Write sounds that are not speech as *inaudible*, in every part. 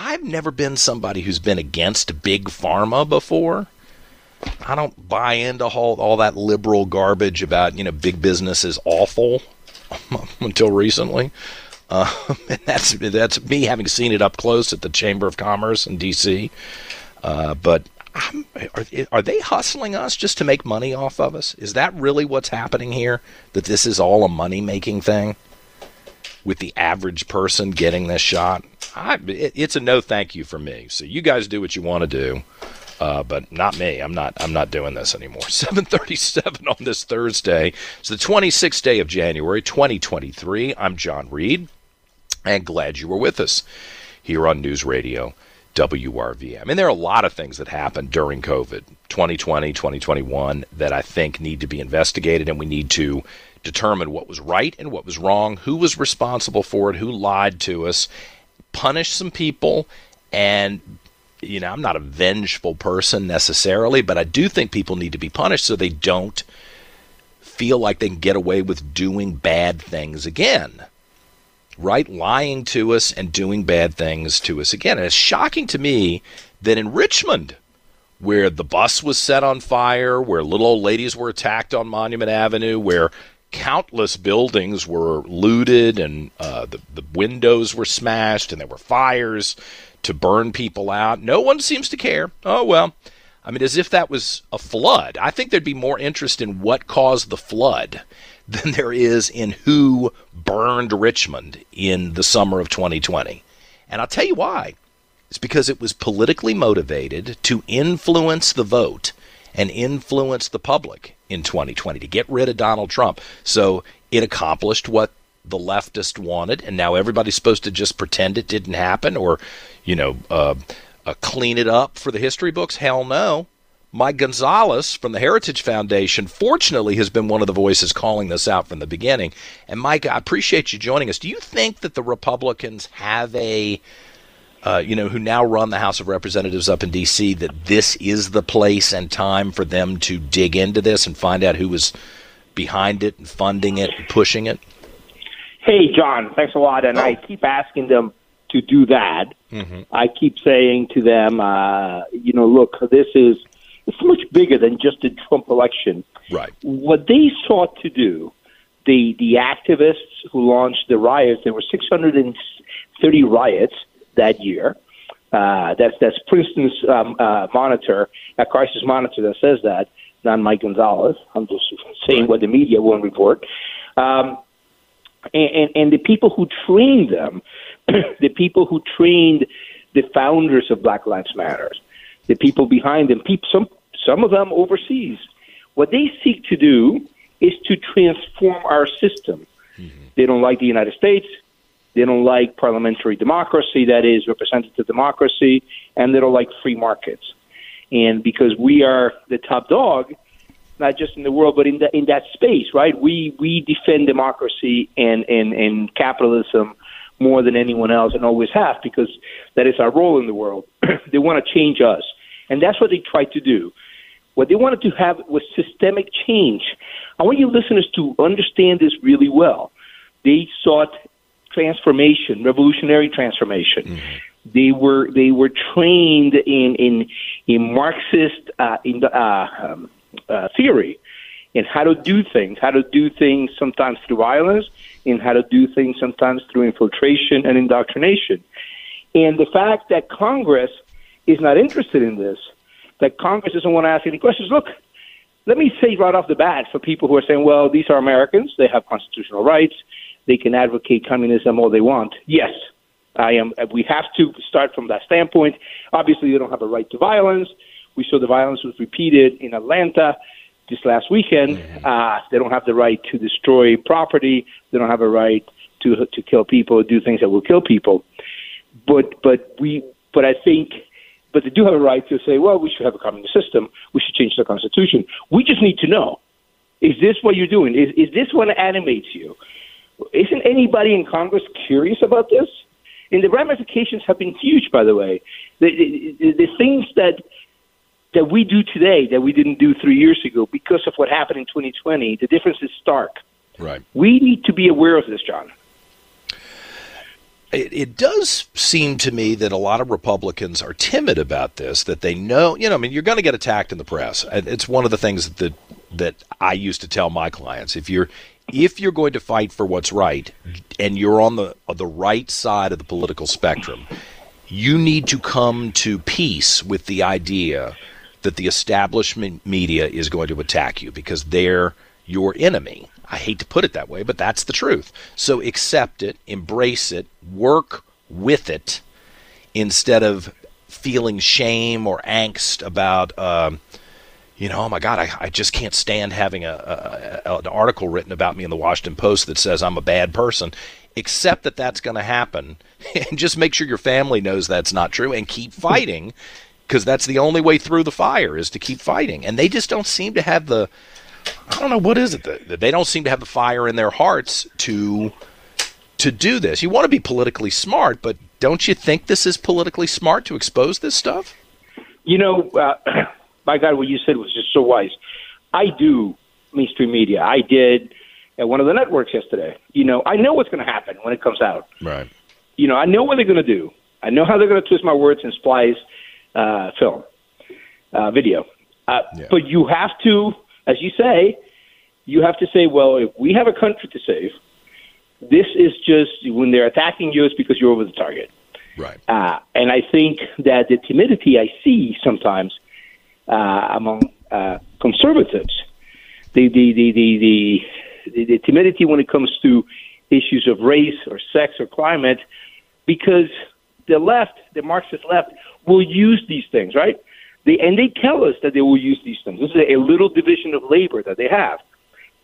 I've never been somebody who's been against big pharma before. I don't buy into all, all that liberal garbage about, you know, big business is awful *laughs* until recently. Uh, *laughs* and that's that's me having seen it up close at the Chamber of Commerce in D.C. Uh, but are, are they hustling us just to make money off of us? Is that really what's happening here? That this is all a money making thing? With the average person getting this shot? I, it, it's a no thank you for me. So you guys do what you want to do. Uh, but not me. I'm not. I'm not doing this anymore. *laughs* 7:37 on this Thursday. It's the 26th day of January, 2023. I'm John Reid, and glad you were with us here on News Radio WRVA. I mean, there are a lot of things that happened during COVID, 2020, 2021, that I think need to be investigated, and we need to determine what was right and what was wrong, who was responsible for it, who lied to us, punish some people, and you know, I'm not a vengeful person necessarily, but I do think people need to be punished so they don't feel like they can get away with doing bad things again. Right? Lying to us and doing bad things to us again. It's shocking to me that in Richmond, where the bus was set on fire, where little old ladies were attacked on Monument Avenue, where countless buildings were looted and uh, the, the windows were smashed and there were fires to burn people out. No one seems to care. Oh, well. I mean, as if that was a flood. I think there'd be more interest in what caused the flood than there is in who burned Richmond in the summer of 2020. And I'll tell you why. It's because it was politically motivated to influence the vote and influence the public in 2020 to get rid of Donald Trump. So it accomplished what the leftist wanted, and now everybody's supposed to just pretend it didn't happen or, you know, uh, uh, clean it up for the history books. Hell no. Mike Gonzalez from the Heritage Foundation, fortunately, has been one of the voices calling this out from the beginning. And Mike, I appreciate you joining us. Do you think that the Republicans have a uh, you know, who now run the House of Representatives up in D.C., that this is the place and time for them to dig into this and find out who was behind it and funding it and pushing it? Hey, John, thanks a lot. And oh. I keep asking them to do that. Mm-hmm. I keep saying to them, uh, you know, look, this is it's much bigger than just a Trump election. Right. What they sought to do, the the activists who launched the riots, there were 630 riots that year. Uh, that's that's Princeton's um, uh, monitor, a crisis monitor that says that, not Mike Gonzalez. I'm just *laughs* saying what the media won't report. Um, and, and, and the people who trained them, *clears throat* the people who trained the founders of Black Lives Matter, the people behind them, people, some some of them overseas, what they seek to do is to transform our system. Mm-hmm. They don't like the United States. They don't like parliamentary democracy, that is, representative democracy, and they don't like free markets. And because we are the top dog, not just in the world, but in, the, in that space, right? We, we defend democracy and, and, and capitalism more than anyone else and always have because that is our role in the world. *clears throat* they want to change us. And that's what they tried to do. What they wanted to have was systemic change. I want you listeners to understand this really well. They sought transformation, revolutionary transformation. Mm-hmm. They were they were trained in in in Marxist uh, in uh, um, uh, theory and how to do things, how to do things sometimes through violence, and how to do things sometimes through infiltration and indoctrination. And the fact that Congress is not interested in this, that Congress doesn't want to ask any questions. Look, let me say right off the bat for people who are saying, well, these are Americans, they have constitutional rights, they can advocate communism all they want. Yes, I am. We have to start from that standpoint. Obviously, they don't have a right to violence. We saw the violence was repeated in Atlanta this last weekend. Uh, they don't have the right to destroy property. They don't have a right to to kill people, do things that will kill people. But but we but I think but they do have a right to say, well, we should have a communist system. We should change the constitution. We just need to know: is this what you're doing? Is is this what animates you? Isn't anybody in Congress curious about this? And the ramifications have been huge, by the way. The, the, the things that that we do today that we didn't do three years ago because of what happened in 2020, the difference is stark. Right. We need to be aware of this, John. It, it, does seem to me that a lot of Republicans are timid about this. That they know, you know, I mean, you're going to get attacked in the press. It's one of the things that that I used to tell my clients. If you're if you're going to fight for what's right, and you're on the the right side of the political spectrum, you need to come to peace with the idea that the establishment media is going to attack you because they're your enemy. I hate to put it that way, but that's the truth. So accept it, embrace it, work with it instead of feeling shame or angst about, um, you know, oh my God, I, I just can't stand having a, a, an article written about me in the Washington Post that says I'm a bad person. Accept that that's going to happen *laughs* and just make sure your family knows that's not true and keep fighting because that's the only way through the fire is to keep fighting. And they just don't seem to have the I don't know what is it that they don't seem to have the fire in their hearts to to do this. You want to be politically smart, but don't you think this is politically smart to expose this stuff? You know, uh, *clears throat* my God, what you said was just so wise. I do mainstream media. I did at one of the networks yesterday. You know, I know what's going to happen when it comes out. Right. You know, I know what they're going to do. I know how they're going to twist my words and splice uh, film, uh, video. Uh, yeah. But you have to as you say, you have to say, well, if we have a country to save, this is just when they're attacking you, it's because you're over the target. Right. Uh, and I think that the timidity I see sometimes uh, among uh, conservatives, the the, the the, the the timidity when it comes to issues of race or sex or climate, because the left, the Marxist left, will use these things, right? They, and they tell us that they will use these things. This is a little division of labor that they have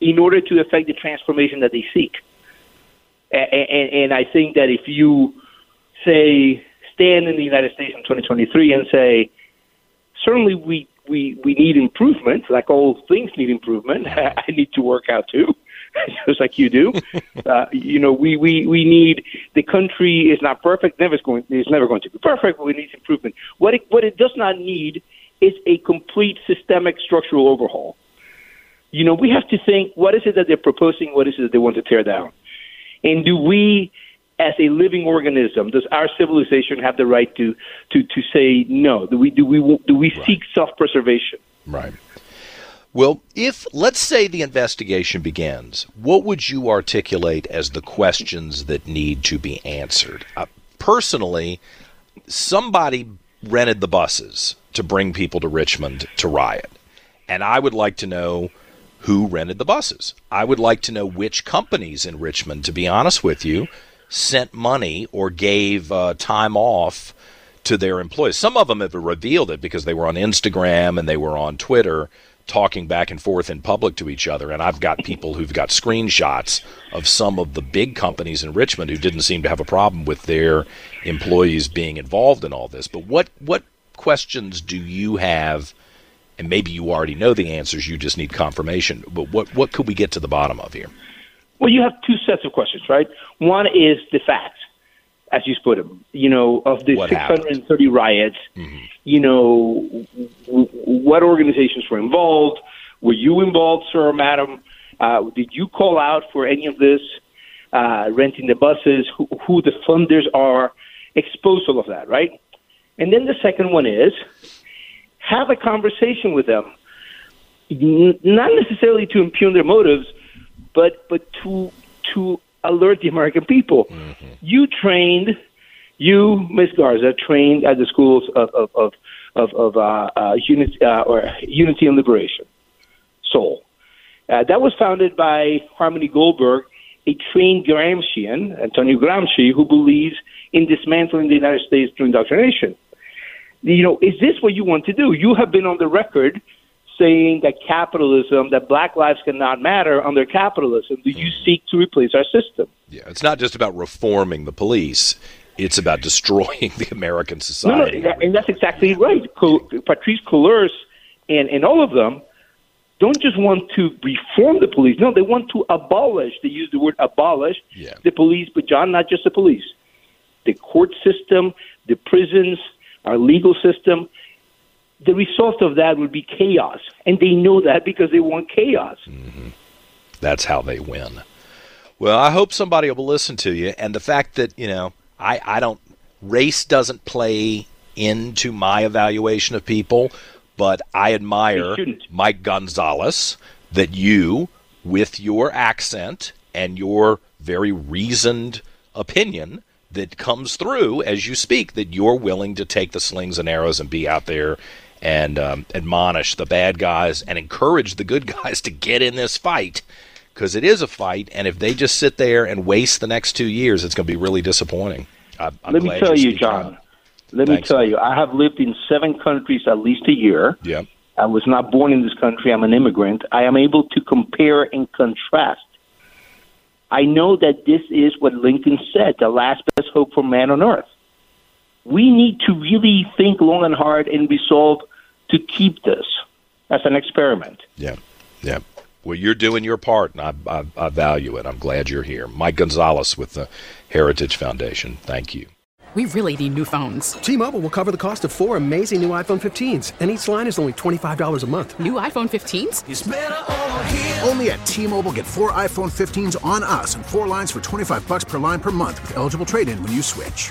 in order to affect the transformation that they seek. And, and, and I think that if you say stand in the United States in 2023 and say, certainly we we we need improvement, like all things need improvement. *laughs* I need to work out too, *laughs* just like you do. *laughs* uh, you know, we, we we need the country is not perfect. Never is going. It's never going to be perfect. But we need improvement. What it what it does not need is a complete systemic structural overhaul. You know, we have to think what is it that they're proposing, what is it that they want to tear down? And do we, as a living organism, does our civilization have the right to to, to say no? Do we do we do we right. seek self preservation? Right. Well, if let's say the investigation begins, what would you articulate as the questions that need to be answered? Uh, personally, somebody rented the buses to bring people to Richmond to riot. And I would like to know who rented the buses. I would like to know which companies in Richmond, to be honest with you, sent money or gave uh, time off to their employees. Some of them have revealed it because they were on Instagram and they were on Twitter talking back and forth in public to each other. And I've got people who've got screenshots of some of the big companies in Richmond who didn't seem to have a problem with their employees being involved in all this. But what what questions do you have? And maybe you already know the answers. You just need confirmation. But what what could we get to the bottom of here? Well, you have two sets of questions, right? One is the facts, as you put them. You know, of the what 630 happened? riots, mm-hmm. you know, w- what organizations were involved? Were you involved, sir or madam? Uh, did you call out for any of this? Uh, renting the buses, who, who the funders are, expose all of that, right? And then the second one is have a conversation with them, not necessarily to impugn their motives, but but to to alert the American people. Mm-hmm. You trained You, Miss Garza, trained at the schools of of of of, of uh, uh, Unity uh, or Unity and Liberation, SOUL. Uh, that was founded by Harmony Goldberg, a trained Gramscian, Antonio Gramsci, who believes in dismantling the United States through indoctrination. You know, is this what you want to do? You have been on the record saying that capitalism, that black lives cannot matter under capitalism. Do you mm-hmm. seek to replace our system? Yeah, it's not just about reforming the police. It's about destroying *laughs* the American society. No, no, and that's exactly right. Patrisse Cullors and, and all of them don't just want to reform the police. No, they want to abolish. They use the word abolish yeah. the police, but John, not just the police, the court system, the prisons, our legal system. The result of that would be chaos, and they know that because they want chaos. Mm-hmm. That's how they win. Well, I hope somebody will listen to you, and the fact that you know, I I don't race doesn't play into my evaluation of people but I admire Mike Gonzalez that you, with your accent and your very reasoned opinion that comes through as you speak, that you're willing to take the slings and arrows and be out there and um, admonish the bad guys and encourage the good *laughs* guys to get in this fight because it is a fight. And if they just sit there and waste the next two years, it's going to be really disappointing. I, Let me tell you, John. Let Thanks. me tell you, I have lived in seven countries at least a year. Yeah. I was not born in this country. I'm an immigrant. I am able to compare and contrast. I know that this is what Lincoln said the last best hope for man on earth. We need to really think long and hard and resolve to keep this as an experiment. Yeah. Yeah. Well, you're doing your part, and I, I, I value it. I'm glad you're here. Mike Gonzalez with the Heritage Foundation. Thank you. We really need new phones. T Mobile will cover the cost of four amazing new iPhone 15s, and each line is only $25 a month. New iPhone 15s? Only at T Mobile get four iPhone 15s on us and four lines for 25 bucks per line per month with eligible trade in when you switch.